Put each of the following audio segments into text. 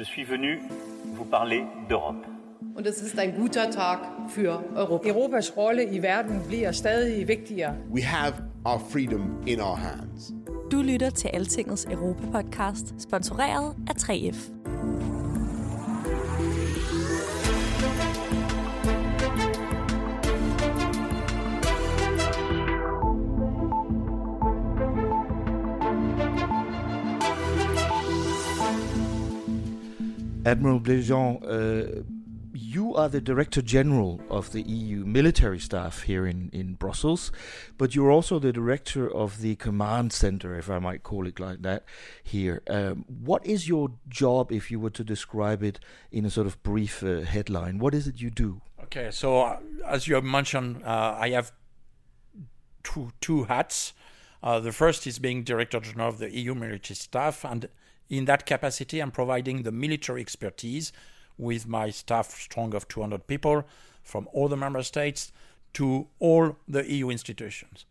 Je suis venu vous parler d'Europe. Und es ist ein guter Tag für Europa. Europas rolle i verden bliver stadig vigtigere. We have our freedom in our hands. Du lytter til Altingets Europa-podcast, sponsoreret af 3F. Admiral Blejean, uh, you are the Director General of the EU military staff here in, in Brussels, but you're also the Director of the Command Center, if I might call it like that, here. Um, what is your job, if you were to describe it in a sort of brief uh, headline? What is it you do? Okay, so uh, as you have mentioned, uh, I have two, two hats. Uh, the first is being Director General of the EU military staff, and in that capacity, I'm providing the military expertise with my staff strong of 200 people from all the member states to all the EU institutions.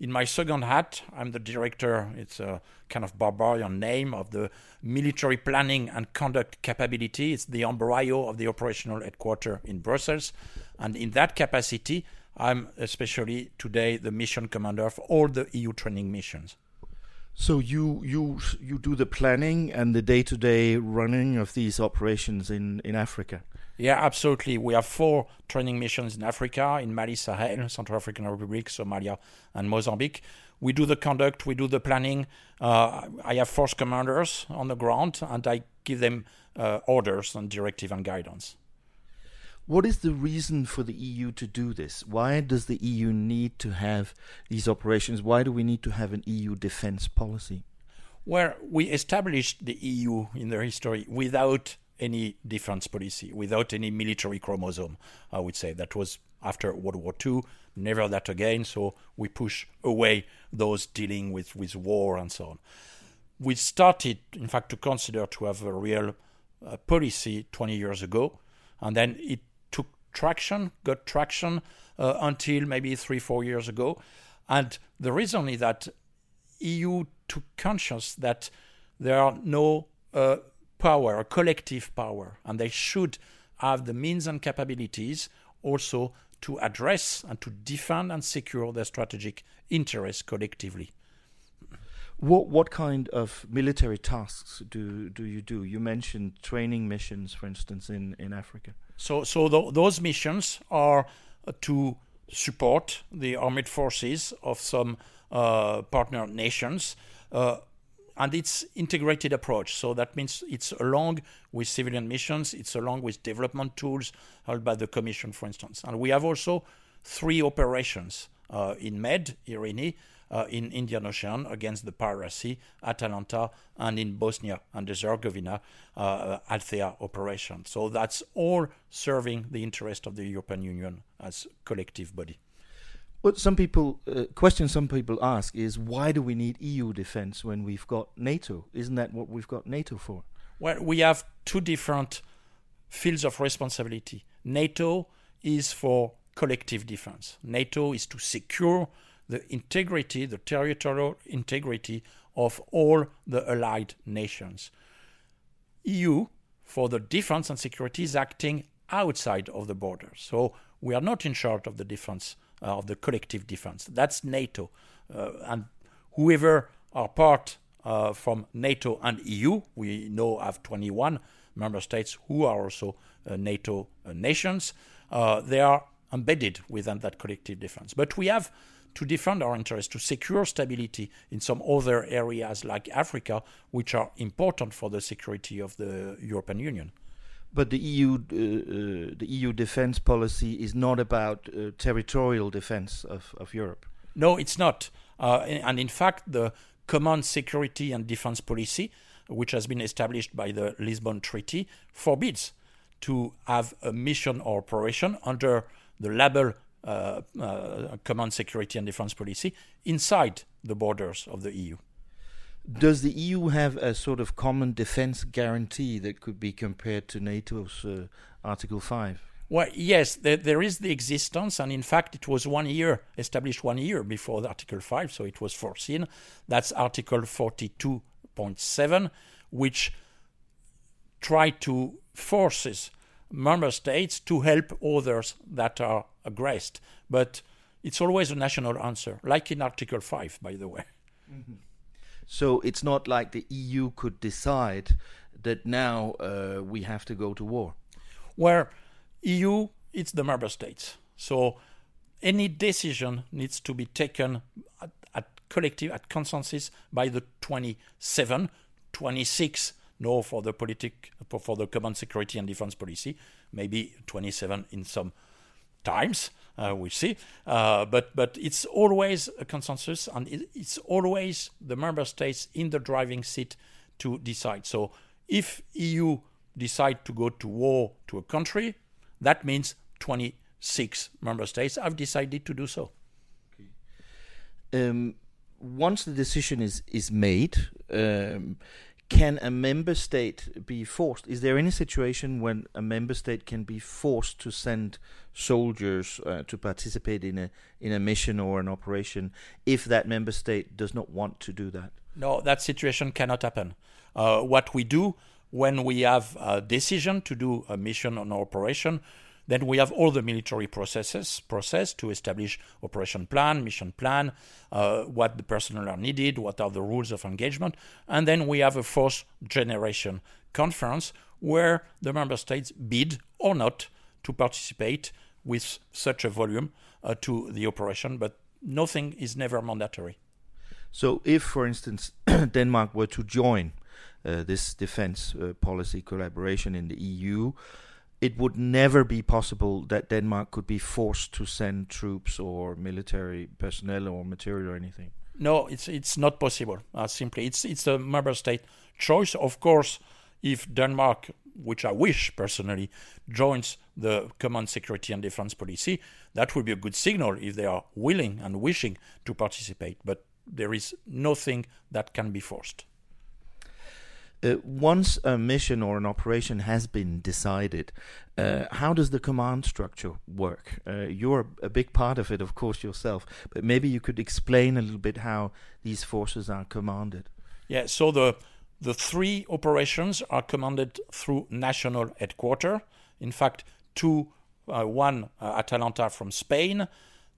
In my second hat, I'm the director, it's a kind of barbarian name, of the military planning and conduct capability. It's the embryo of the operational headquarters in Brussels. And in that capacity, I'm especially today the mission commander of all the EU training missions. So you you you do the planning and the day to day running of these operations in in Africa. Yeah, absolutely. We have four training missions in Africa, in Mali, Sahel, Central African Republic, Somalia, and Mozambique. We do the conduct, we do the planning. Uh, I have force commanders on the ground, and I give them uh, orders and directive and guidance. What is the reason for the EU to do this? Why does the EU need to have these operations? Why do we need to have an EU defense policy? Well, we established the EU in their history without any defense policy, without any military chromosome, I would say. That was after World War II, never that again. So we push away those dealing with, with war and so on. We started, in fact, to consider to have a real uh, policy 20 years ago, and then it traction, got traction uh, until maybe three, four years ago. And the reason is that EU took conscious that there are no uh, power, collective power, and they should have the means and capabilities also to address and to defend and secure their strategic interests collectively. What what kind of military tasks do do you do? You mentioned training missions, for instance, in in Africa. So, so th- those missions are uh, to support the armed forces of some uh, partner nations, uh, and it's integrated approach. So that means it's along with civilian missions, it's along with development tools held by the Commission, for instance. And we have also three operations uh, in Med, Irini, uh, in Indian Ocean against the piracy, Atalanta, and in Bosnia and Herzegovina, uh, Althea operation. So that's all serving the interest of the European Union as collective body. What some people uh, question, some people ask is why do we need EU defense when we've got NATO? Isn't that what we've got NATO for? Well, we have two different fields of responsibility. NATO is for collective defense. NATO is to secure the integrity, the territorial integrity of all the allied nations. EU, for the defense and security, is acting outside of the borders. So we are not in charge of the defense, uh, of the collective defense. That's NATO. Uh, and whoever are part uh, from NATO and EU, we know have 21 member states who are also uh, NATO uh, nations, uh, they are embedded within that collective defense. But we have to defend our interests, to secure stability in some other areas like Africa, which are important for the security of the European Union. But the EU, uh, uh, the EU defense policy is not about uh, territorial defense of, of Europe. No, it's not. Uh, and in fact, the common security and defense policy, which has been established by the Lisbon Treaty, forbids to have a mission or operation under the label uh, uh, common security and defense policy inside the borders of the EU. Does the EU have a sort of common defense guarantee that could be compared to NATO's uh, Article 5? Well, yes, there, there is the existence, and in fact, it was one year established one year before the Article 5, so it was foreseen. That's Article 42.7, which tried to forces member states to help others that are aggressed. But it's always a national answer, like in Article 5, by the way. Mm-hmm. So it's not like the EU could decide that now uh, we have to go to war. Where EU, it's the member states. So any decision needs to be taken at, at collective, at consensus by the 27, 26 no for the politic for the common security and defense policy, maybe 27 in some times. Uh, we see, uh, but but it's always a consensus, and it, it's always the member states in the driving seat to decide. So if EU decide to go to war to a country, that means 26 member states have decided to do so. Okay. Um, once the decision is is made. Um, can a member state be forced? Is there any situation when a member state can be forced to send soldiers uh, to participate in a in a mission or an operation if that member state does not want to do that? No, that situation cannot happen. Uh, what we do when we have a decision to do a mission or an operation, then we have all the military processes process to establish operation plan, mission plan, uh, what the personnel are needed, what are the rules of engagement, and then we have a force generation conference where the member states bid or not to participate with such a volume uh, to the operation, but nothing is never mandatory. So, if, for instance, Denmark were to join uh, this defense uh, policy collaboration in the EU, it would never be possible that Denmark could be forced to send troops or military personnel or material or anything. No, it's it's not possible. Uh, simply, it's it's a member state choice. Of course, if Denmark, which I wish personally, joins the common security and defense policy, that would be a good signal if they are willing and wishing to participate. But there is nothing that can be forced. Uh, once a mission or an operation has been decided, uh, how does the command structure work? Uh, you're a big part of it, of course, yourself, but maybe you could explain a little bit how these forces are commanded. Yeah, so the the three operations are commanded through national headquarters. In fact, two, uh, one uh, Atalanta from Spain,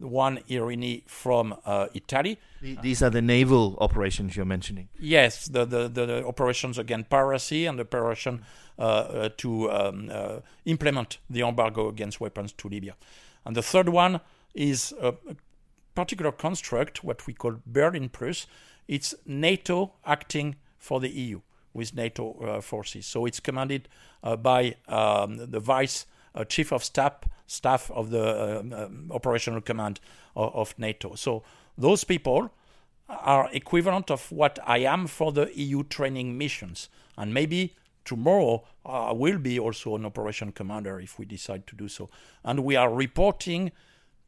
one Irini from uh, Italy. These are the naval operations you're mentioning. Yes, the the, the, operations against piracy and the operation uh, uh, to um, uh, implement the embargo against weapons to Libya. And the third one is a, a particular construct, what we call Berlin Plus. It's NATO acting for the EU with NATO uh, forces. So it's commanded uh, by um, the vice uh, chief of staff staff of the um, um, operational command of, of, NATO. So those people are equivalent of what I am for the EU training missions, and maybe tomorrow I uh, will be also an operation commander if we decide to do so. And we are reporting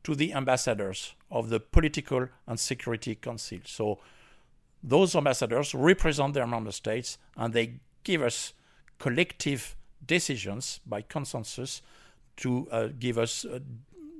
to the ambassadors of the political and security council. So those ambassadors represent their member states and they give us collective decisions by consensus to uh, give us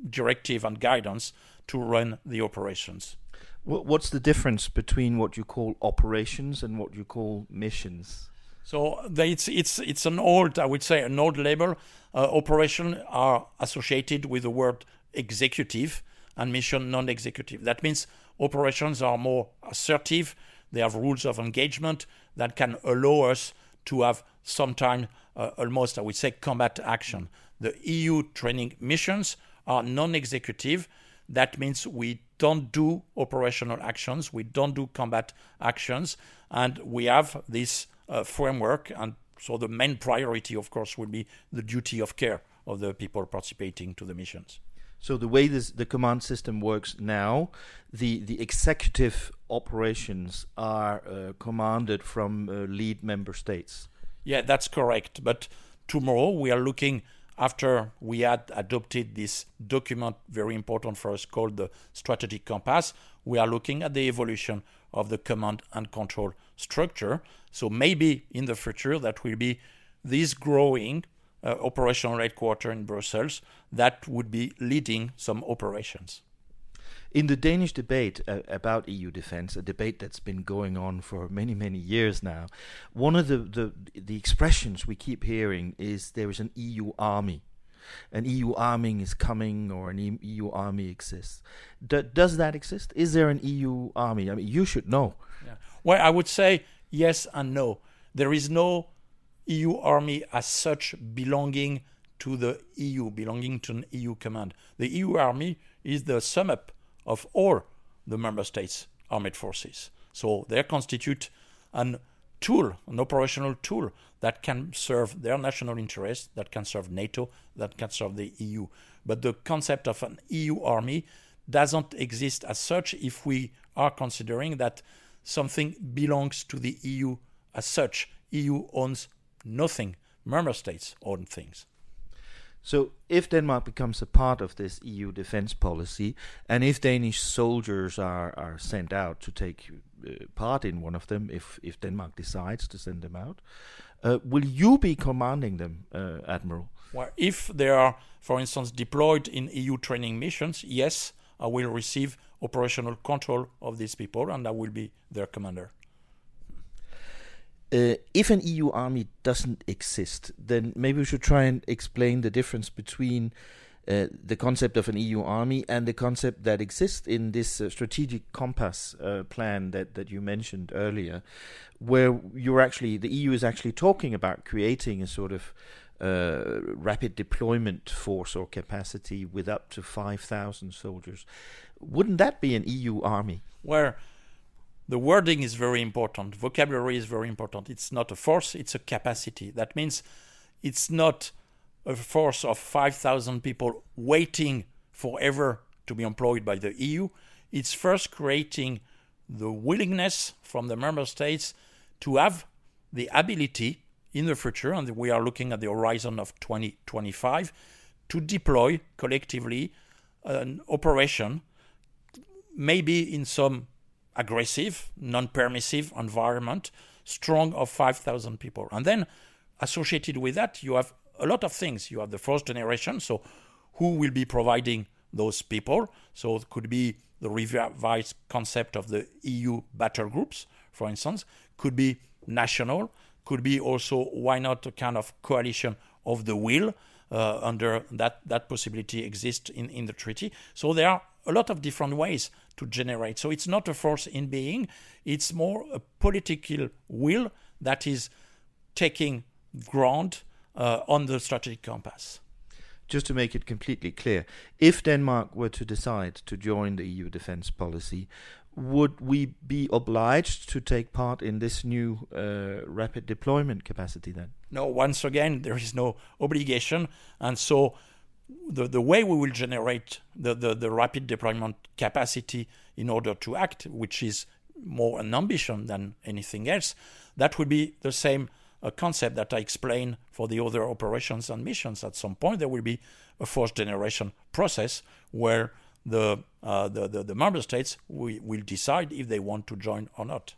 directive and guidance to run the operations. What's the difference between what you call operations and what you call missions? So it's it's it's an old, I would say, an old label. Uh, operation are associated with the word executive and mission non-executive. That means operations are more assertive. They have rules of engagement that can allow us to have sometimes uh, almost, I would say, combat action. The EU training missions are non executive. That means we don't do operational actions, we don't do combat actions, and we have this uh, framework. And so the main priority, of course, will be the duty of care of the people participating to the missions. So the way this, the command system works now, the, the executive operations are uh, commanded from uh, lead member states. Yeah, that's correct. But tomorrow we are looking after we had adopted this document very important for us called the strategic compass we are looking at the evolution of the command and control structure so maybe in the future that will be this growing uh, operational headquarters in brussels that would be leading some operations in the Danish debate uh, about EU defence, a debate that's been going on for many, many years now, one of the, the, the expressions we keep hearing is there is an EU army. An EU army is coming, or an EU army exists. D- does that exist? Is there an EU army? I mean, you should know. Yeah. Well, I would say yes and no. There is no EU army as such belonging to the EU, belonging to an EU command. The EU army is the sum up of all the member states' armed forces. So they constitute an tool, an operational tool that can serve their national interests, that can serve NATO, that can serve the EU. But the concept of an EU army doesn't exist as such if we are considering that something belongs to the EU as such. EU owns nothing. Member states own things. So, if Denmark becomes a part of this EU defense policy, and if Danish soldiers are, are sent out to take uh, part in one of them, if, if Denmark decides to send them out, uh, will you be commanding them, uh, Admiral? Well, if they are, for instance, deployed in EU training missions, yes, I will receive operational control of these people and I will be their commander. Uh, if an EU army doesn't exist, then maybe we should try and explain the difference between uh, the concept of an EU army and the concept that exists in this uh, strategic compass uh, plan that, that you mentioned earlier, where you're actually the EU is actually talking about creating a sort of uh, rapid deployment force or capacity with up to 5,000 soldiers. Wouldn't that be an EU army? Where the wording is very important, vocabulary is very important. It's not a force, it's a capacity. That means it's not a force of 5,000 people waiting forever to be employed by the EU. It's first creating the willingness from the member states to have the ability in the future, and we are looking at the horizon of 2025, to deploy collectively an operation, maybe in some aggressive, non permissive environment, strong of 5,000 people. And then associated with that, you have a lot of things. You have the force generation, so who will be providing those people? So it could be the revised concept of the EU battle groups, for instance, could be national, could be also, why not a kind of coalition of the will? Uh, under that that possibility exists in, in the treaty. So there are a lot of different ways to generate. So it's not a force in being, it's more a political will that is taking ground uh, on the strategic compass. Just to make it completely clear, if Denmark were to decide to join the EU defense policy, would we be obliged to take part in this new uh, rapid deployment capacity then? No, once again, there is no obligation. And so the, the way we will generate the, the, the rapid deployment capacity in order to act, which is more an ambition than anything else, that would be the same uh, concept that I explained for the other operations and missions. At some point, there will be a force generation process where the, uh, the, the, the, member states will, will decide if they want to join or not.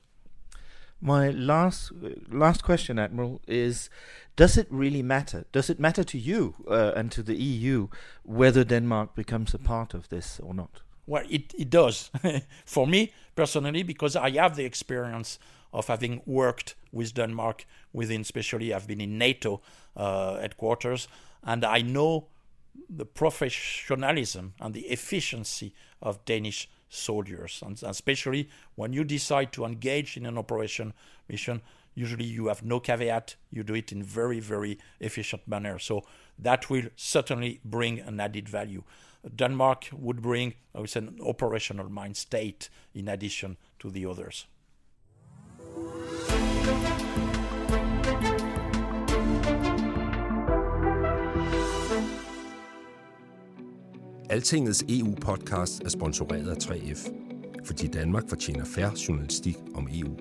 My last last question, Admiral, is: Does it really matter? Does it matter to you uh, and to the EU whether Denmark becomes a part of this or not? Well, it it does for me personally because I have the experience of having worked with Denmark within, especially I've been in NATO uh, headquarters, and I know the professionalism and the efficiency of Danish soldiers. And especially when you decide to engage in an operation mission, usually you have no caveat, you do it in very, very efficient manner. So that will certainly bring an added value. Denmark would bring, I would say, an operational mind state in addition to the others. Altingets EU-podcast er sponsoreret af 3F. fordi Danmark fortjener færre journalistik om EU.